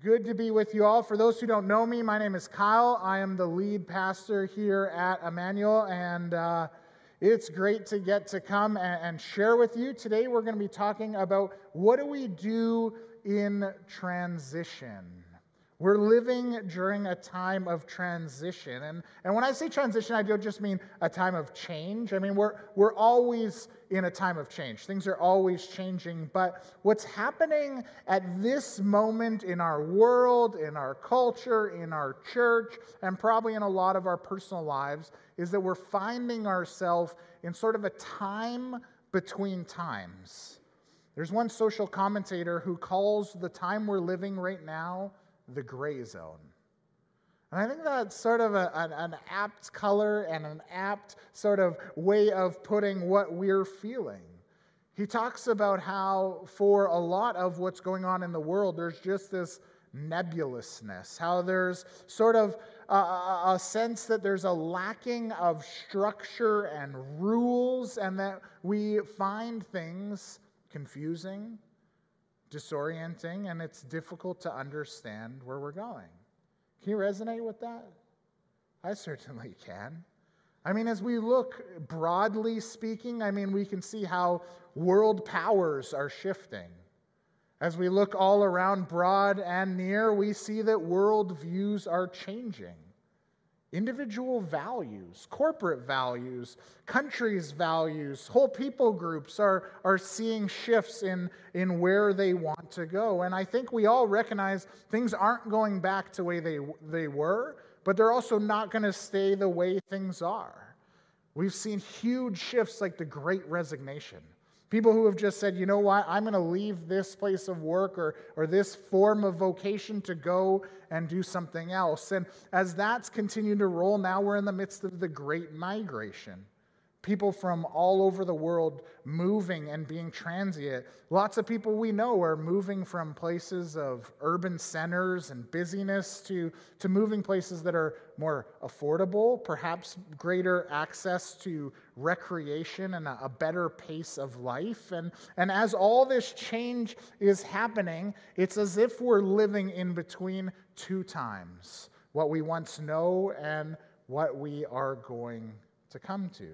Good to be with you all. For those who don't know me, my name is Kyle. I am the lead pastor here at Emmanuel, and uh, it's great to get to come and, and share with you. Today, we're going to be talking about what do we do in transition. We're living during a time of transition. And, and when I say transition, I don't just mean a time of change. I mean, we're, we're always in a time of change. Things are always changing. But what's happening at this moment in our world, in our culture, in our church, and probably in a lot of our personal lives is that we're finding ourselves in sort of a time between times. There's one social commentator who calls the time we're living right now the gray zone. And I think that's sort of a, an, an, apt color and an apt sort of way of putting what we're feeling. He talks about how, for a lot of what's going on in the world, there's just this nebulousness, how there's sort of a, a sense that there's a lacking of structure and rules, and that we find things confusing, disorienting and it's difficult to understand where we're going. Can you resonate with that? I certainly can. I mean, as we look broadly speaking, I mean, we can see how world powers are shifting. As we look all around broad and near, we see that world views are changing individual values, corporate values, countries' values, whole people groups are, are seeing shifts in, in where they want to go. And I think we all recognize things aren't going back to the way they, they were, but they're also not going to stay the way things are. We've seen huge shifts like the great resignation. People who have just said, you know what, I'm going to leave this place of work or, or this form of vocation to go and do something else. And as that's continued to roll, now we're in the midst of the great migration people from all over the world moving and being transient. Lots of people we know are moving from places of urban centers and busyness to, to moving places that are more affordable, perhaps greater access to recreation and a, a better pace of life. And, and as all this change is happening, it's as if we're living in between two times what we once know and what we are going to come to.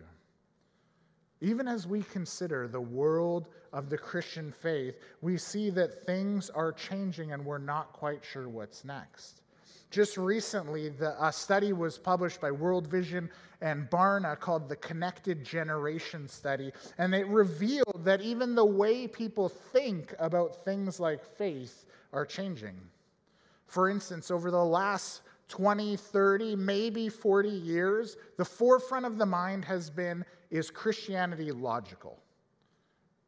Even as we consider the world of the Christian faith, we see that things are changing and we're not quite sure what's next. Just recently, the, a study was published by World Vision and Barna called the Connected Generation Study, and it revealed that even the way people think about things like faith are changing. For instance, over the last 20, 30, maybe 40 years, the forefront of the mind has been is Christianity logical?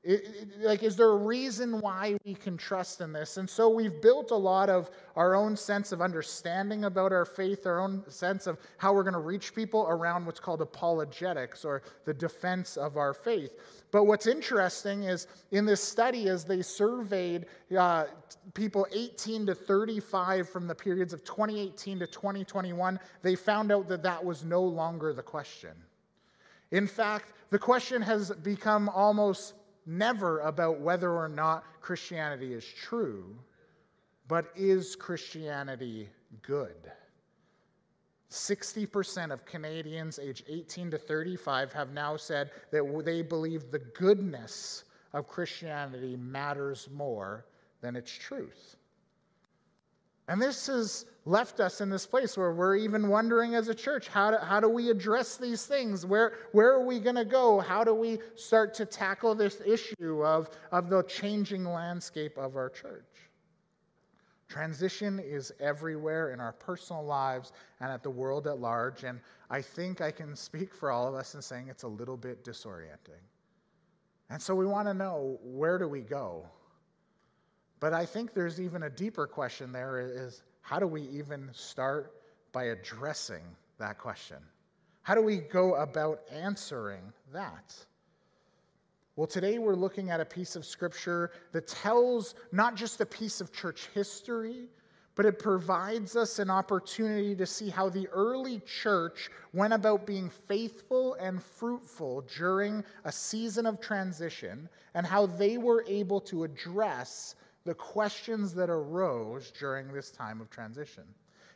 It, it, like, is there a reason why we can trust in this? And so we've built a lot of our own sense of understanding about our faith, our own sense of how we're going to reach people around what's called apologetics or the defense of our faith. But what's interesting is in this study, as they surveyed uh, people 18 to 35 from the periods of 2018 to 2021, they found out that that was no longer the question. In fact, the question has become almost never about whether or not Christianity is true, but is Christianity good? 60% of Canadians aged 18 to 35 have now said that they believe the goodness of Christianity matters more than its truth. And this has left us in this place where we're even wondering as a church how do, how do we address these things? Where, where are we going to go? How do we start to tackle this issue of, of the changing landscape of our church? Transition is everywhere in our personal lives and at the world at large. And I think I can speak for all of us in saying it's a little bit disorienting. And so we want to know where do we go? But I think there's even a deeper question there is how do we even start by addressing that question? How do we go about answering that? Well, today we're looking at a piece of scripture that tells not just a piece of church history, but it provides us an opportunity to see how the early church went about being faithful and fruitful during a season of transition and how they were able to address the questions that arose during this time of transition.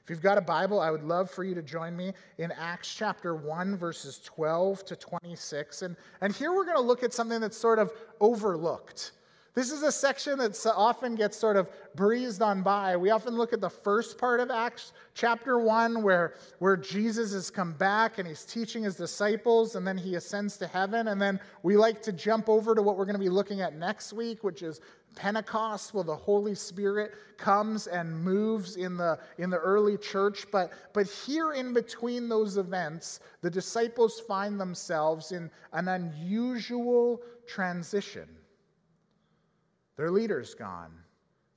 If you've got a Bible, I would love for you to join me in Acts chapter 1, verses 12 to 26. And, and here we're going to look at something that's sort of overlooked. This is a section that often gets sort of breezed on by. We often look at the first part of Acts chapter 1 where, where Jesus has come back and he's teaching his disciples and then he ascends to heaven. And then we like to jump over to what we're going to be looking at next week, which is Pentecost, where the Holy Spirit comes and moves in the, in the early church. But, but here in between those events, the disciples find themselves in an unusual transition. Their leader's gone.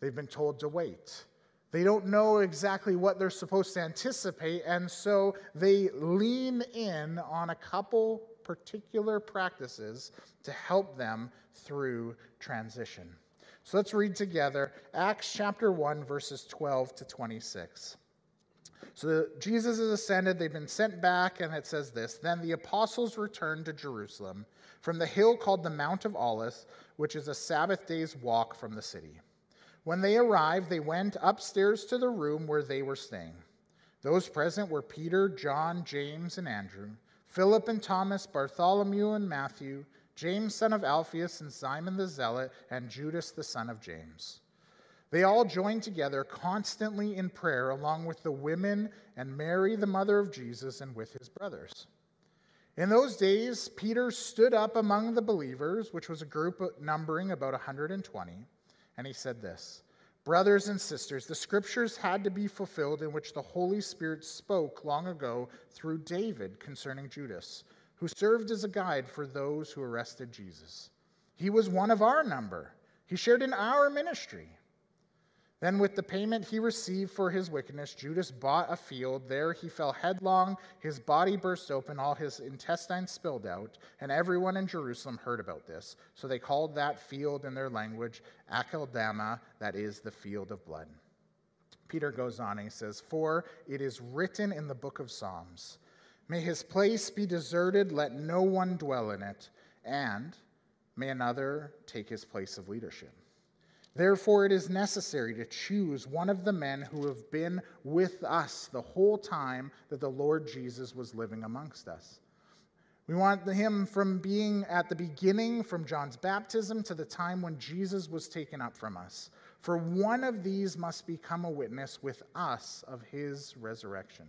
They've been told to wait. They don't know exactly what they're supposed to anticipate, and so they lean in on a couple particular practices to help them through transition. So let's read together Acts chapter 1, verses 12 to 26. So Jesus is ascended, they've been sent back, and it says this Then the apostles returned to Jerusalem from the hill called the Mount of Olives which is a Sabbath day's walk from the city. When they arrived, they went upstairs to the room where they were staying. Those present were Peter, John, James, and Andrew, Philip and Thomas, Bartholomew and Matthew, James, son of Alphaeus, and Simon the Zealot, and Judas, the son of James. They all joined together constantly in prayer, along with the women and Mary, the mother of Jesus, and with his brothers. In those days, Peter stood up among the believers, which was a group numbering about 120, and he said this Brothers and sisters, the scriptures had to be fulfilled in which the Holy Spirit spoke long ago through David concerning Judas, who served as a guide for those who arrested Jesus. He was one of our number, he shared in our ministry. Then, with the payment he received for his wickedness, Judas bought a field. There he fell headlong. His body burst open, all his intestines spilled out, and everyone in Jerusalem heard about this. So they called that field in their language Akeldama, that is, the field of blood. Peter goes on and he says, For it is written in the book of Psalms, May his place be deserted, let no one dwell in it, and may another take his place of leadership. Therefore, it is necessary to choose one of the men who have been with us the whole time that the Lord Jesus was living amongst us. We want him from being at the beginning, from John's baptism to the time when Jesus was taken up from us. For one of these must become a witness with us of his resurrection.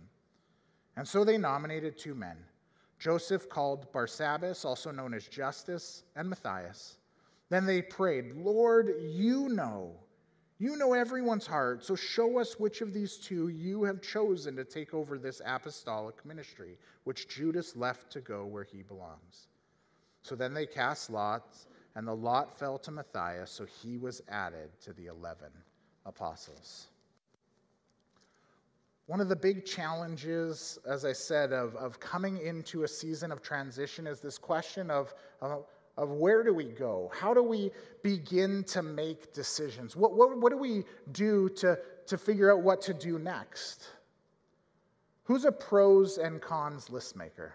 And so they nominated two men Joseph, called Barsabbas, also known as Justus, and Matthias. Then they prayed, Lord, you know. You know everyone's heart, so show us which of these two you have chosen to take over this apostolic ministry, which Judas left to go where he belongs. So then they cast lots, and the lot fell to Matthias, so he was added to the eleven apostles. One of the big challenges, as I said, of, of coming into a season of transition is this question of, of where do we go? How do we begin to make decisions? What, what, what do we do to, to figure out what to do next? Who's a pros and cons list maker?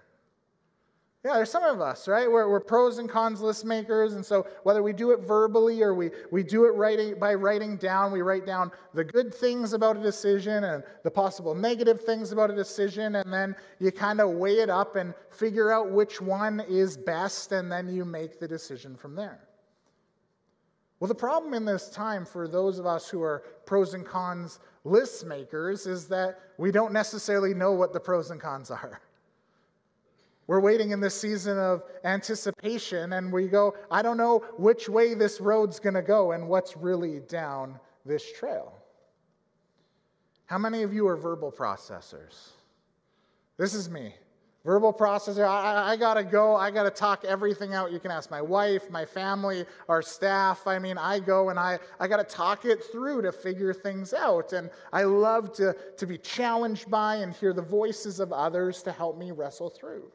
Yeah, there's some of us, right? We're, we're pros and cons list makers. And so whether we do it verbally or we, we do it writing, by writing down, we write down the good things about a decision and the possible negative things about a decision. And then you kind of weigh it up and figure out which one is best. And then you make the decision from there. Well, the problem in this time for those of us who are pros and cons list makers is that we don't necessarily know what the pros and cons are. We're waiting in this season of anticipation, and we go, I don't know which way this road's going to go and what's really down this trail. How many of you are verbal processors? This is me. Verbal processor, I, I, gotta go, I gotta talk everything out. You can ask my wife, my family, our staff. I mean, I go and I, I gotta talk it through to figure things out. And I love to, to be challenged by and hear the voices of others to help me wrestle through.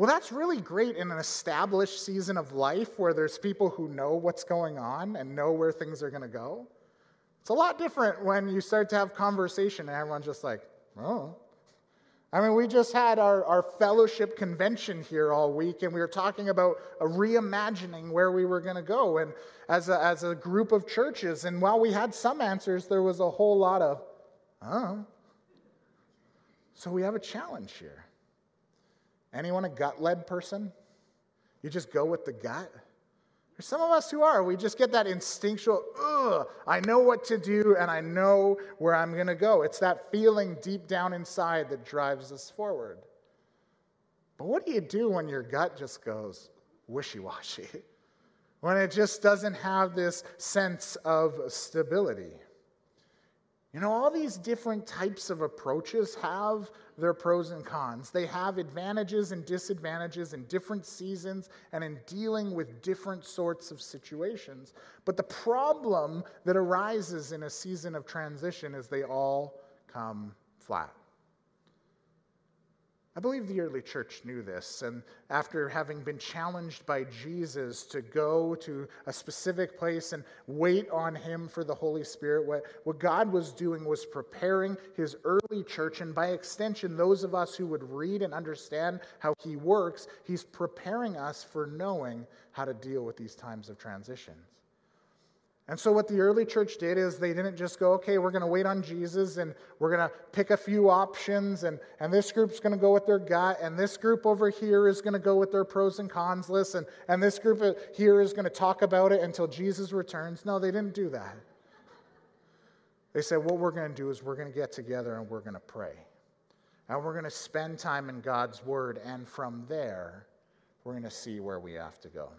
Well, that's really great in an established season of life where there's people who know what's going on and know where things are going to go. It's a lot different when you start to have conversation and everyone's just like, oh, I mean, we just had our, our fellowship convention here all week, and we were talking about a reimagining where we were going to go and as a, as a group of churches. And while we had some answers, there was a whole lot of, oh. So we have a challenge here. Anyone a gut led person? You just go with the gut? There's some of us who are. We just get that instinctual, ugh, I know what to do and I know where I'm going to go. It's that feeling deep down inside that drives us forward. But what do you do when your gut just goes wishy washy? When it just doesn't have this sense of stability? You know, all these different types of approaches have their pros and cons. They have advantages and disadvantages in different seasons and in dealing with different sorts of situations. But the problem that arises in a season of transition is they all come flat. I believe the early church knew this, and after having been challenged by Jesus to go to a specific place and wait on him for the Holy Spirit, what, what God was doing was preparing his early church, and by extension, those of us who would read and understand how he works, he's preparing us for knowing how to deal with these times of transitions. And so, what the early church did is they didn't just go, okay, we're going to wait on Jesus and we're going to pick a few options, and, and this group's going to go with their gut, and this group over here is going to go with their pros and cons list, and, and this group here is going to talk about it until Jesus returns. No, they didn't do that. They said, what we're going to do is we're going to get together and we're going to pray. And we're going to spend time in God's Word, and from there, we're going to see where we have to go.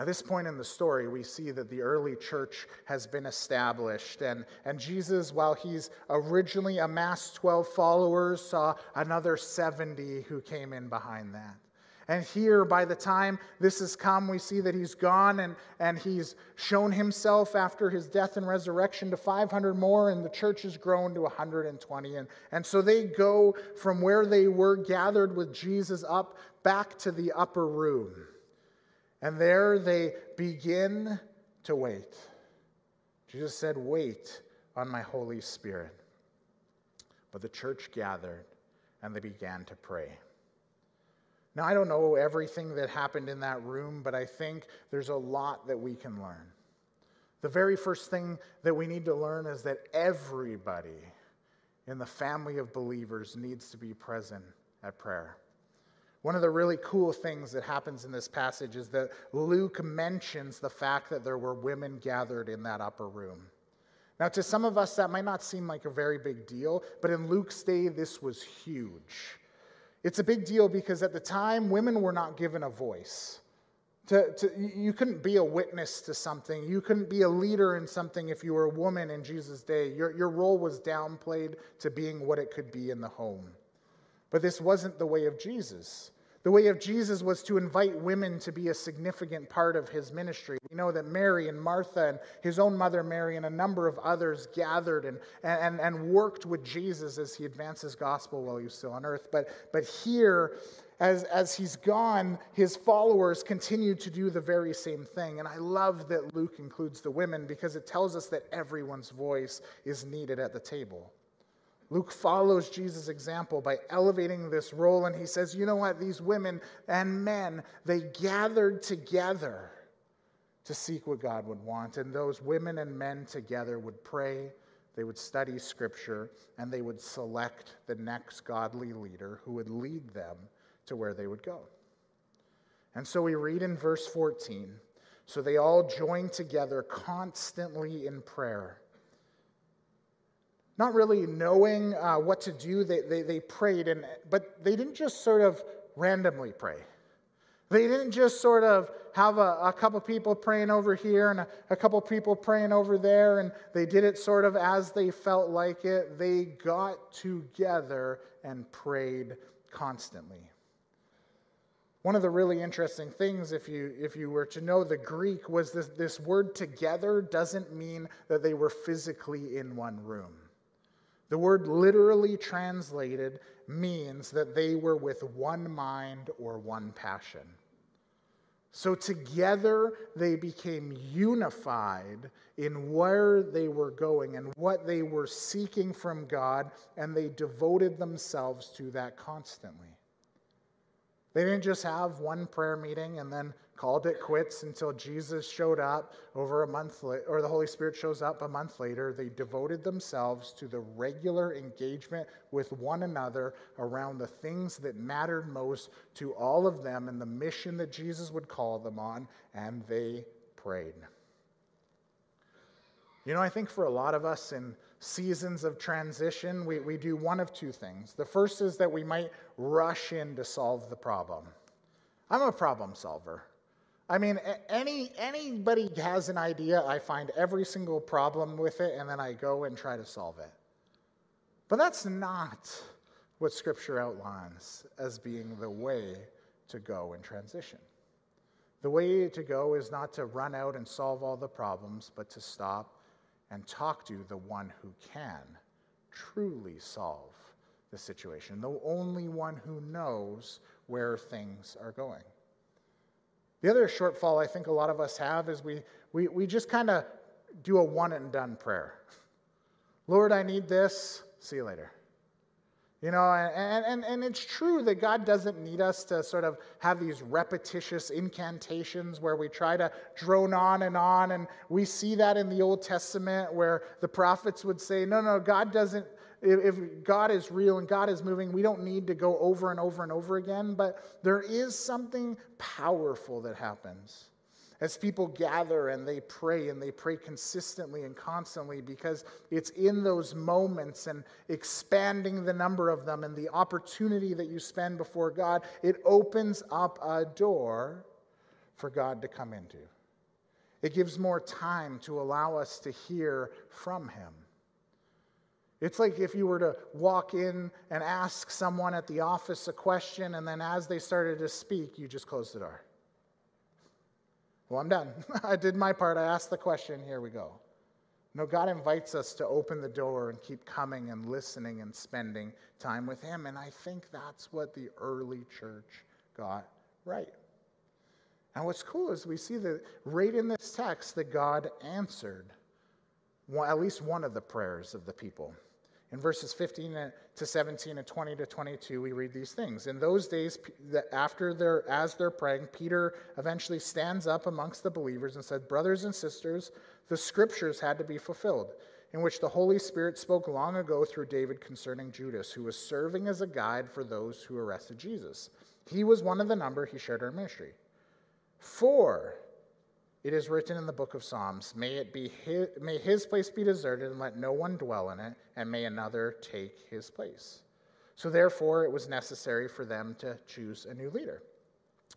At this point in the story, we see that the early church has been established. And, and Jesus, while he's originally amassed 12 followers, saw another 70 who came in behind that. And here, by the time this has come, we see that he's gone and, and he's shown himself after his death and resurrection to 500 more, and the church has grown to 120. And, and so they go from where they were gathered with Jesus up back to the upper room. And there they begin to wait. Jesus said, Wait on my Holy Spirit. But the church gathered and they began to pray. Now, I don't know everything that happened in that room, but I think there's a lot that we can learn. The very first thing that we need to learn is that everybody in the family of believers needs to be present at prayer. One of the really cool things that happens in this passage is that Luke mentions the fact that there were women gathered in that upper room. Now, to some of us, that might not seem like a very big deal, but in Luke's day, this was huge. It's a big deal because at the time, women were not given a voice. To, to, you couldn't be a witness to something. You couldn't be a leader in something if you were a woman in Jesus' day. Your, your role was downplayed to being what it could be in the home. But this wasn't the way of Jesus. The way of Jesus was to invite women to be a significant part of his ministry. We know that Mary and Martha and his own mother Mary and a number of others gathered and, and, and worked with Jesus as he advanced his gospel while he was still on earth. But, but here, as, as he's gone, his followers continue to do the very same thing. And I love that Luke includes the women because it tells us that everyone's voice is needed at the table. Luke follows Jesus' example by elevating this role, and he says, You know what? These women and men, they gathered together to seek what God would want. And those women and men together would pray, they would study scripture, and they would select the next godly leader who would lead them to where they would go. And so we read in verse 14 so they all joined together constantly in prayer not really knowing uh, what to do, they, they, they prayed, and, but they didn't just sort of randomly pray. They didn't just sort of have a, a couple people praying over here and a, a couple people praying over there, and they did it sort of as they felt like it. They got together and prayed constantly. One of the really interesting things, if you, if you were to know the Greek, was this, this word together doesn't mean that they were physically in one room. The word literally translated means that they were with one mind or one passion. So together they became unified in where they were going and what they were seeking from God, and they devoted themselves to that constantly. They didn't just have one prayer meeting and then called it quits until Jesus showed up over a month later, or the Holy Spirit shows up a month later. They devoted themselves to the regular engagement with one another around the things that mattered most to all of them and the mission that Jesus would call them on, and they prayed. You know, I think for a lot of us in seasons of transition, we, we do one of two things. The first is that we might rush in to solve the problem. I'm a problem solver. I mean, any anybody has an idea, I find every single problem with it, and then I go and try to solve it. But that's not what Scripture outlines as being the way to go in transition. The way to go is not to run out and solve all the problems, but to stop and talk to the one who can truly solve the situation, the only one who knows where things are going. The other shortfall I think a lot of us have is we, we, we just kind of do a one and done prayer. Lord, I need this. See you later. You know, and, and, and it's true that God doesn't need us to sort of have these repetitious incantations where we try to drone on and on. And we see that in the Old Testament where the prophets would say, no, no, God doesn't, if God is real and God is moving, we don't need to go over and over and over again. But there is something powerful that happens as people gather and they pray and they pray consistently and constantly because it's in those moments and expanding the number of them and the opportunity that you spend before God, it opens up a door for God to come into. It gives more time to allow us to hear from Him. It's like if you were to walk in and ask someone at the office a question, and then as they started to speak, you just close the door. Well, I'm done. I did my part. I asked the question. Here we go. No, God invites us to open the door and keep coming and listening and spending time with Him. And I think that's what the early church got right. And what's cool is we see that right in this text that God answered at least one of the prayers of the people. In verses 15 to 17 and 20 to 22, we read these things. In those days, after they're, as they're praying, Peter eventually stands up amongst the believers and said, Brothers and sisters, the scriptures had to be fulfilled, in which the Holy Spirit spoke long ago through David concerning Judas, who was serving as a guide for those who arrested Jesus. He was one of the number, he shared our ministry. For it is written in the book of Psalms, may, it be his, may his place be deserted and let no one dwell in it, and may another take his place. So therefore, it was necessary for them to choose a new leader.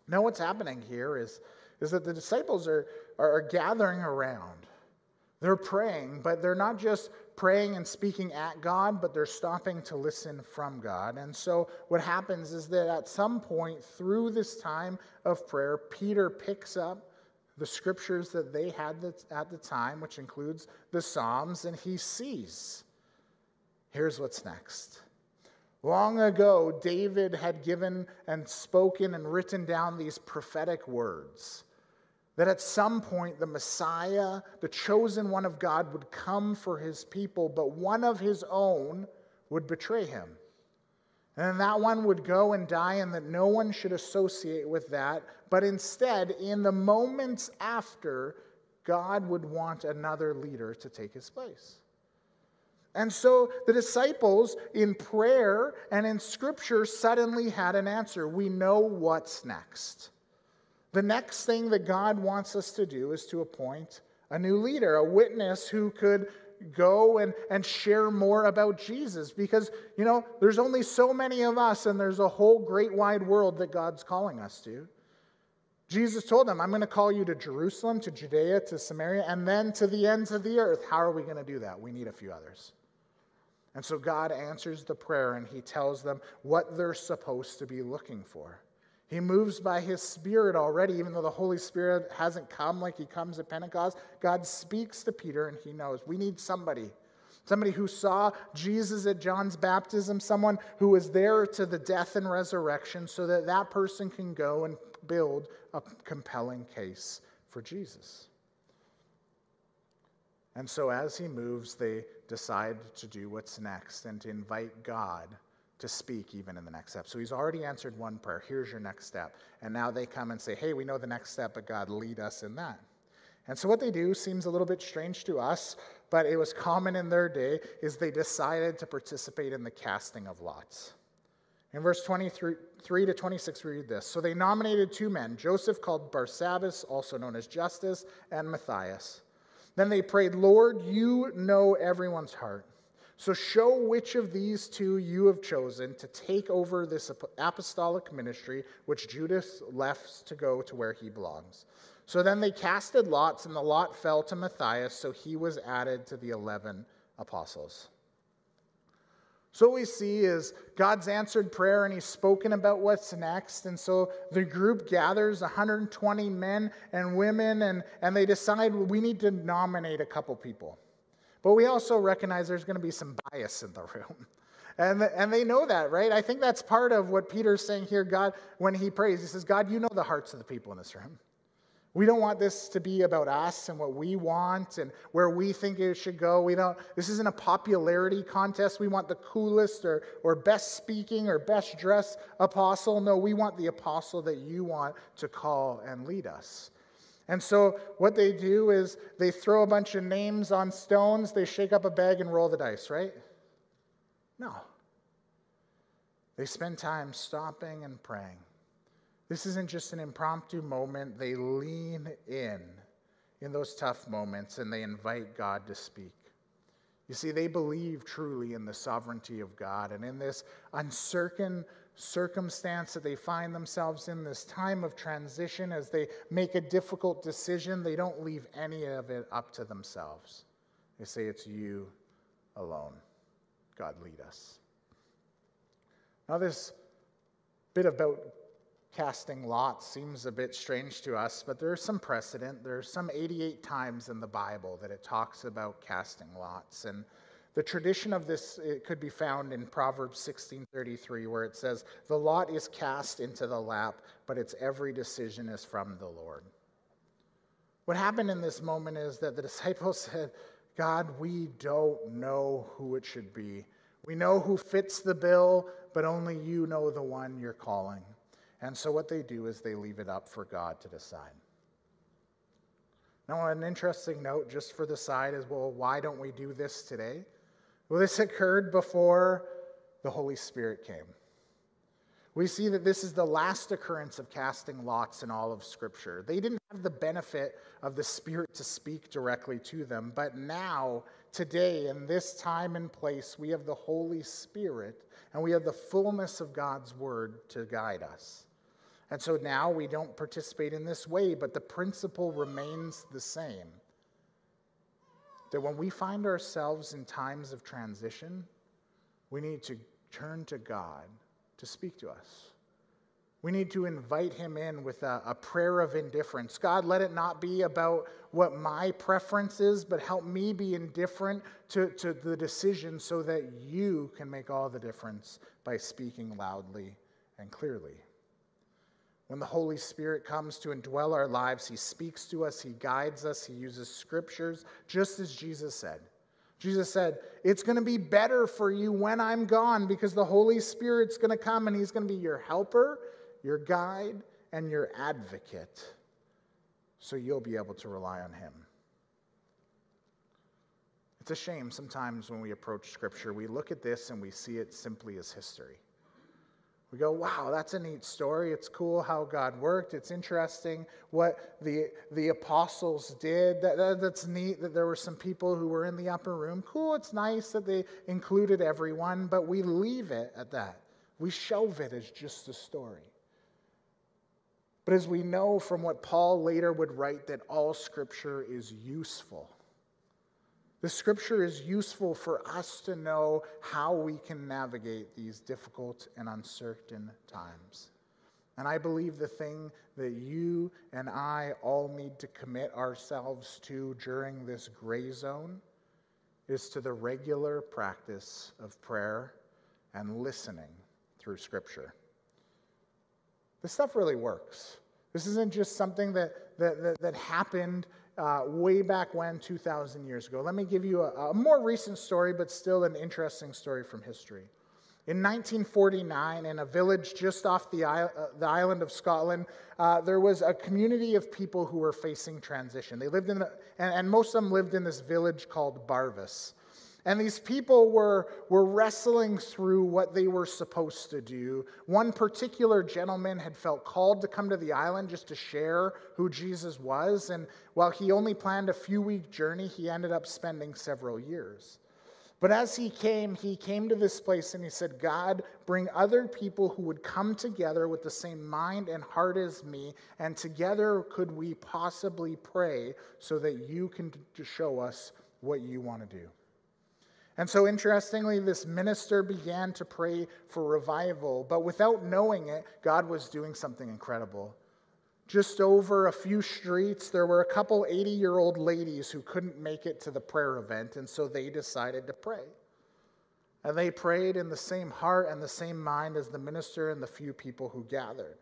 Now, what's happening here is, is that the disciples are, are gathering around. They're praying, but they're not just praying and speaking at God, but they're stopping to listen from God. And so, what happens is that at some point through this time of prayer, Peter picks up the scriptures that they had at the time, which includes the Psalms, and he sees. Here's what's next. Long ago, David had given and spoken and written down these prophetic words that at some point the Messiah, the chosen one of God, would come for his people, but one of his own would betray him. And that one would go and die, and that no one should associate with that. But instead, in the moments after, God would want another leader to take his place. And so the disciples in prayer and in scripture suddenly had an answer. We know what's next. The next thing that God wants us to do is to appoint a new leader, a witness who could go and, and share more about Jesus because, you know, there's only so many of us and there's a whole great wide world that God's calling us to. Jesus told them, I'm going to call you to Jerusalem, to Judea, to Samaria, and then to the ends of the earth. How are we going to do that? We need a few others. And so God answers the prayer and he tells them what they're supposed to be looking for. He moves by his spirit already, even though the Holy Spirit hasn't come like he comes at Pentecost. God speaks to Peter and he knows we need somebody. Somebody who saw Jesus at John's baptism, someone who was there to the death and resurrection, so that that person can go and build a compelling case for Jesus. And so, as he moves, they decide to do what's next and to invite God to speak even in the next step. So he's already answered one prayer. Here's your next step. And now they come and say, Hey, we know the next step, but God, lead us in that. And so what they do seems a little bit strange to us, but it was common in their day, is they decided to participate in the casting of lots. In verse 23 to 26, we read this. So they nominated two men, Joseph called Barsabbas, also known as Justus, and Matthias. Then they prayed, Lord, you know everyone's heart. So show which of these two you have chosen to take over this apostolic ministry, which Judas left to go to where he belongs. So then they casted lots, and the lot fell to Matthias, so he was added to the 11 apostles. So what we see is God's answered prayer and he's spoken about what's next. And so the group gathers 120 men and women and, and they decide we need to nominate a couple people. But we also recognize there's going to be some bias in the room. And, and they know that, right? I think that's part of what Peter's saying here. God, when he prays, he says, God, you know the hearts of the people in this room. We don't want this to be about us and what we want and where we think it should go. We don't, this isn't a popularity contest. We want the coolest or, or best speaking or best dressed apostle. No, we want the apostle that you want to call and lead us. And so what they do is they throw a bunch of names on stones, they shake up a bag and roll the dice, right? No. They spend time stopping and praying. This isn't just an impromptu moment. They lean in in those tough moments and they invite God to speak. You see, they believe truly in the sovereignty of God. And in this uncertain circumstance that they find themselves in, this time of transition, as they make a difficult decision, they don't leave any of it up to themselves. They say, It's you alone. God, lead us. Now, this bit about casting lots seems a bit strange to us, but there's some precedent. There's some 88 times in the Bible that it talks about casting lots. And the tradition of this could be found in Proverbs 16:33 where it says, "The lot is cast into the lap, but its every decision is from the Lord." What happened in this moment is that the disciples said, "God, we don't know who it should be. We know who fits the bill, but only you know the one you're calling." And so what they do is they leave it up for God to decide. Now, an interesting note just for the side is well, why don't we do this today? Well, this occurred before the Holy Spirit came. We see that this is the last occurrence of casting lots in all of Scripture. They didn't have the benefit of the Spirit to speak directly to them, but now, today, in this time and place, we have the Holy Spirit and we have the fullness of God's Word to guide us. And so now we don't participate in this way, but the principle remains the same. That when we find ourselves in times of transition, we need to turn to God to speak to us. We need to invite him in with a, a, prayer of indifference. God, let it not be about what my preference is, but help me be indifferent to, to the decision so that you can make all the difference by speaking loudly and clearly. When the Holy Spirit comes to indwell our lives, He speaks to us, He guides us, He uses scriptures, just as Jesus said. Jesus said, It's going to be better for you when I'm gone because the Holy Spirit's going to come and He's going to be your helper, your guide, and your advocate. So you'll be able to rely on Him. It's a shame sometimes when we approach Scripture, we look at this and we see it simply as history. We go, wow, that's a neat story. It's cool how God worked. It's interesting what the, the apostles did. That, that, that's neat that there were some people who were in the upper room. Cool, it's nice that they included everyone, but we leave it at that. We shelve it as just a story. But as we know from what Paul later would write, that all scripture is useful the scripture is useful for us to know how we can navigate these difficult and uncertain times. And I believe the thing that you and I all need to commit ourselves to during this gray zone is to the regular practice of prayer and listening through Scripture. This stuff really works. This isn't just something that, that, that, that happened uh, way back when, 2,000 years ago. Let me give you a, a more recent story, but still an interesting story from history. In 1949, in a village just off the, uh, the island of Scotland, uh, there was a community of people who were facing transition. They lived in, and, and, most of them lived in this village called Barvas. And these people were, were wrestling through what they were supposed to do. One particular gentleman had felt called to come to the island just to share who Jesus was. And while he only planned a few week journey, he ended up spending several years. But as he came, he came to this place and he said, God, bring other people who would come together with the same mind and heart as me, and together could we possibly pray so that you can show us what you want to do. And so, interestingly, this minister began to pray for revival, but without knowing it, God was doing something incredible. Just over a few streets, there were a couple 80 year old ladies who couldn't make it to the prayer event, and so they decided to pray. And they prayed in the same heart and the same mind as the minister and the few people who gathered.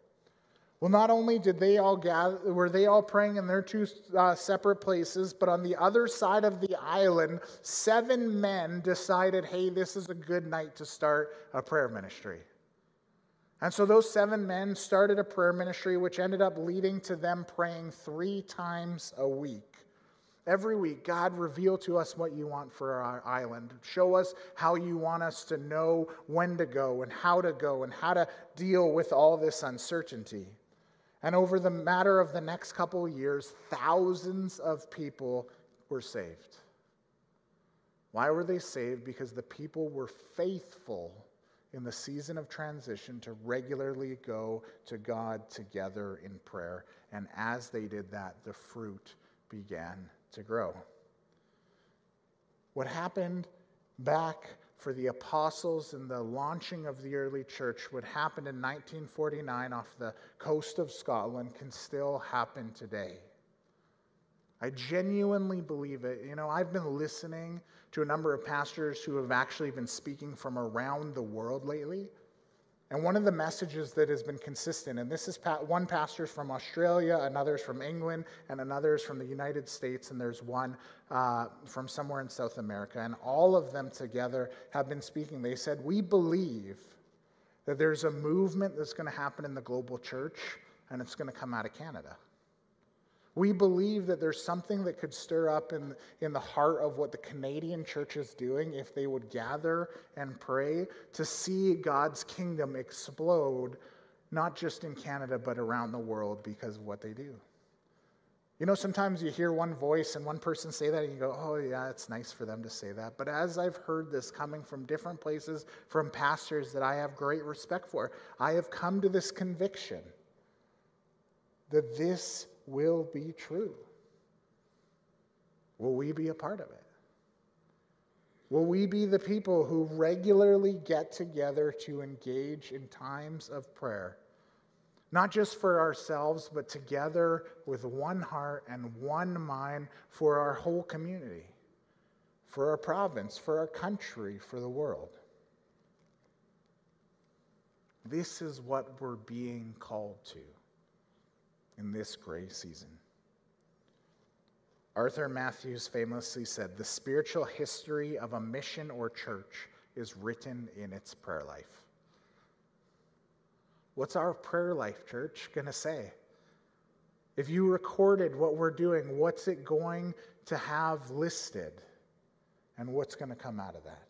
Well, not only did they all gather, were they all praying in their two uh, separate places, but on the other side of the island, seven men decided, hey, this is a good night to start a prayer ministry. And so those seven men started a prayer ministry, which ended up leading to them praying three times a week. Every week, God, reveal to us what you want for our island. Show us how you want us to know when to go and how to go and how to deal with all this uncertainty. And over the matter of the next couple of years, thousands of people were saved. Why were they saved? Because the people were faithful in the season of transition to regularly go to God together in prayer. And as they did that, the fruit began to grow. What happened back for the apostles and the launching of the early church, what happened in 1949 off the coast of Scotland, can still happen today. I genuinely believe it. You know, I've been listening to a number of pastors who have actually been speaking from around the world lately. And one of the messages that has been consistent, and this is one pastor's from Australia, another's from England, and another's from the United States, and there's one uh, from somewhere in South America. And all of them together have been speaking. They said, We believe that there's a movement that's going to happen in the global church, and it's going to come out of Canada. We believe that there's something that could stir up in, in the heart of what the Canadian church is doing if they would gather and pray to see God's kingdom explode, not just in Canada, but around the world because of what they do. You know, sometimes you hear one voice and one person say that, and you go, oh, yeah, it's nice for them to say that. But as I've heard this coming from different places, from pastors that I have great respect for, I have come to this conviction that this will be true. Will we be a part of it? Will we be the people who regularly get together to engage in times of prayer? Not just for ourselves, but together with one heart and one mind for our whole community, for our province, for our country, for the world. This is what we're being called to in this gray season. Arthur Matthews famously said, The spiritual history of a mission or church is written in its prayer life. What's our prayer life, church, going to say? If you recorded what we're doing, what's it going to have listed? And what's going to come out of that?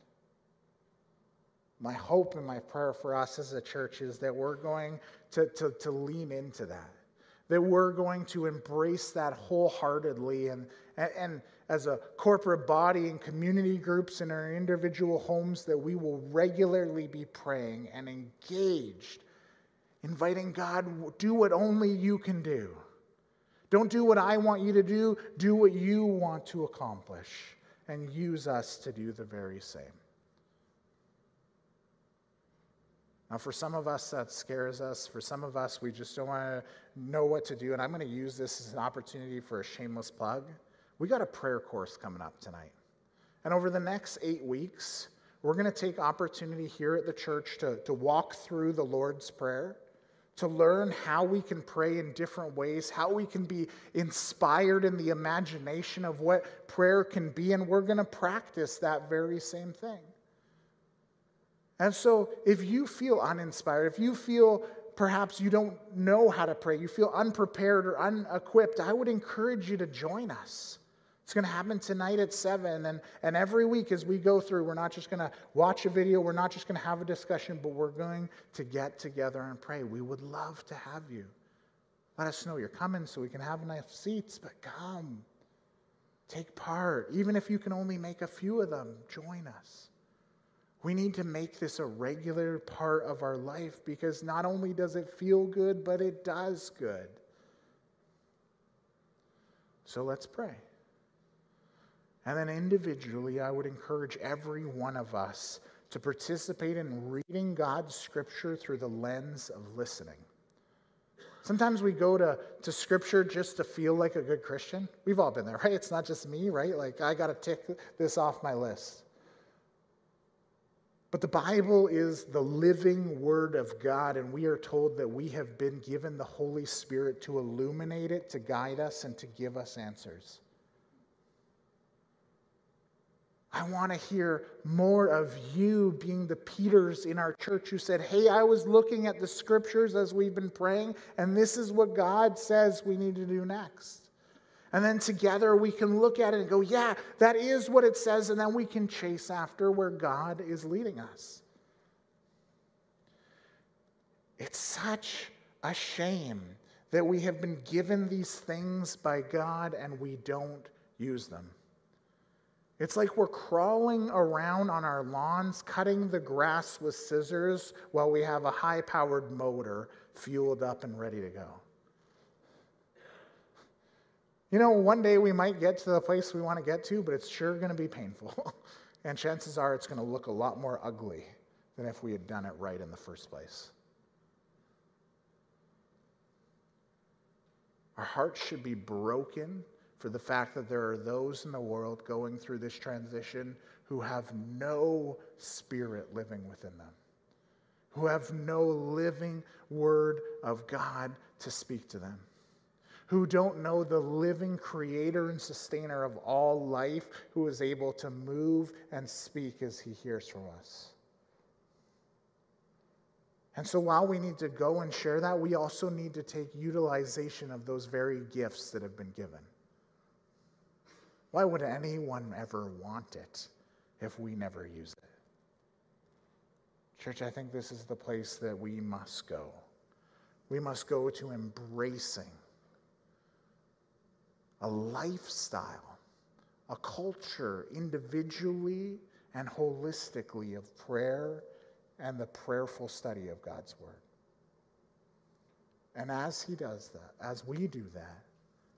My hope and my prayer for us as a church is that we're going to, to, to lean into that that we're going to embrace that wholeheartedly. And, and, and, as a corporate body and community groups in our individual homes that we will regularly be praying and engaged inviting god do what only you can do. Don't do what i want you to do do what you want to accomplish and use us to do the very same Now, for some of us, that scares us. For some of us, we just don't want to know what to do. And I'm going to use this as an opportunity for a shameless plug. We got a prayer course coming up tonight. And over the next eight weeks, we're going to take opportunity here at the church to, to walk through the Lord's Prayer to learn how we can pray in different ways, how we can be inspired in the imagination of what prayer can be, and we're going to practice that very same thing. And so, if you feel uninspired, if you feel perhaps you don't know how to pray, you feel unprepared or unequipped, I would encourage you to join us. It's going to happen tonight at 7. And, and every week as we go through, we're not just going to watch a video, we're not just going to have a discussion, but we're going to get together and pray. We would love to have you. Let us know you're coming so we can have enough seats, but come. Take part. Even if you can only make a few of them, join us. We need to make this a regular part of our life because not only does it feel good, but it does good. So let's pray. And then individually, I would encourage every one of us to participate in reading God's scripture through the lens of listening. Sometimes we go to, to scripture just to feel like a good Christian. We've all been there, right? It's not just me, right? Like, I got to tick this off my list. But the Bible is the living Word of God, and we are told that we have been given the Holy Spirit to illuminate it, to guide us, and to give us answers. I want to hear more of you being the Peters in our church who said, Hey, I was looking at the scriptures as we've been praying, and this is what God says we need to do next. And then together we can look at it and go, Yeah, that is what it says, and then we can chase after where God is leading us. It's such a shame that we have been given these things by God and we don't use them. It's like we're crawling around on our lawns, cutting the grass with scissors while we have a high powered motor fueled up and ready to go. You know, one day we might get to the place we want to get to, but it's sure going to be painful. and chances are it's going to look a lot more ugly than if we had done it right in the first place. Our hearts should be broken for the fact that there are those in the world going through this transition who have no spirit living within them, who have no living word of God to speak to them, who don't know the living creator and sustainer of all life who is able to move and speak as he hears from us. And so while we need to go and share that, we also need to take utilization of those very gifts that have been given. Why would anyone ever want it if we never use it? Church, I think this is the place that we must go. We must go to embracing a lifestyle, a culture individually and holistically of prayer and the prayerful study of God's Word. And as He does that, as we do that,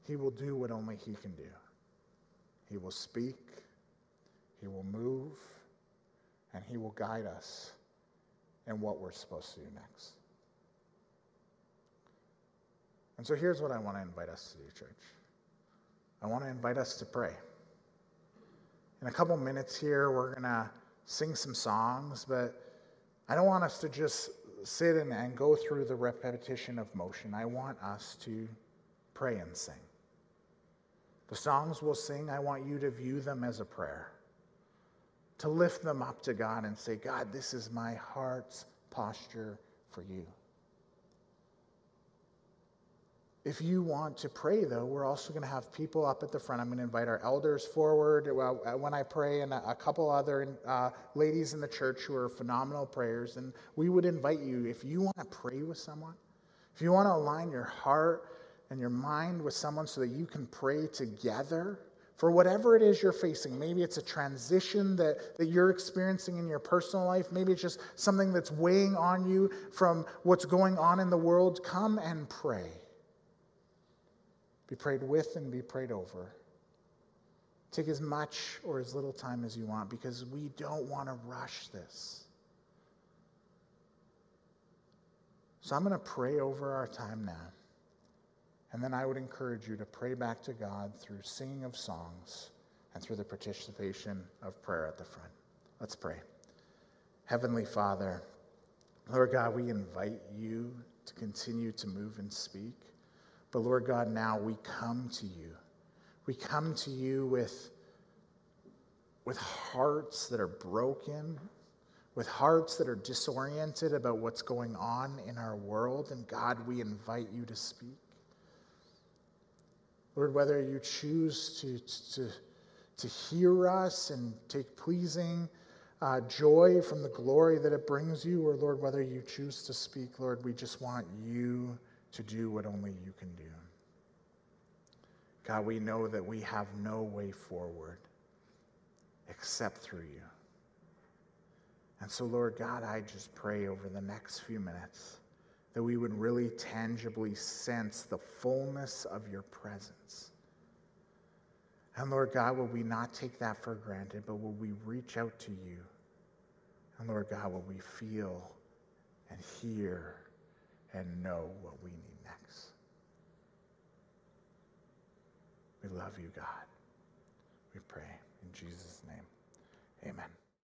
He will do what only He can do. He will speak, He will move, and He will guide us in what we're supposed to do next. And so here's what I want to invite us to do, church. I want to invite us to pray. In a couple minutes here, we're going to sing some songs, but I don't want us to just sit and, and go through the repetition of motion. I want us to pray and sing. The songs we'll sing, I want you to view them as a prayer, to lift them up to God and say, God, this is my heart's posture for you. If you want to pray, though, we're also going to have people up at the front. I'm going to invite our elders forward when I pray, and a couple other uh, ladies in the church who are phenomenal prayers. And we would invite you, if you want to pray with someone, if you want to align your heart and your mind with someone so that you can pray together for whatever it is you're facing. Maybe it's a transition that, that you're experiencing in your personal life. Maybe it's just something that's weighing on you from what's going on in the world. Come and pray. Be prayed with and be prayed over. Take as much or as little time as you want because we don't want to rush this. So I'm going to pray over our time now. And then I would encourage you to pray back to God through singing of songs and through the participation of prayer at the front. Let's pray. Heavenly Father, Lord God, we invite you to continue to move and speak. But Lord God, now we come to you. We come to you with, with hearts that are broken, with hearts that are disoriented about what's going on in our world. And God, we invite you to speak. Lord, whether you choose to, to, to hear us and take pleasing uh, joy from the glory that it brings you, or Lord, whether you choose to speak, Lord, we just want you to do what only you can do. God, we know that we have no way forward except through you. And so, Lord God, I just pray over the next few minutes that we would really tangibly sense the fullness of your presence. And Lord God, will we not take that for granted, but will we reach out to you? And Lord God, will we feel and hear and know what we need next? We love you, God. We pray in Jesus' name. Amen.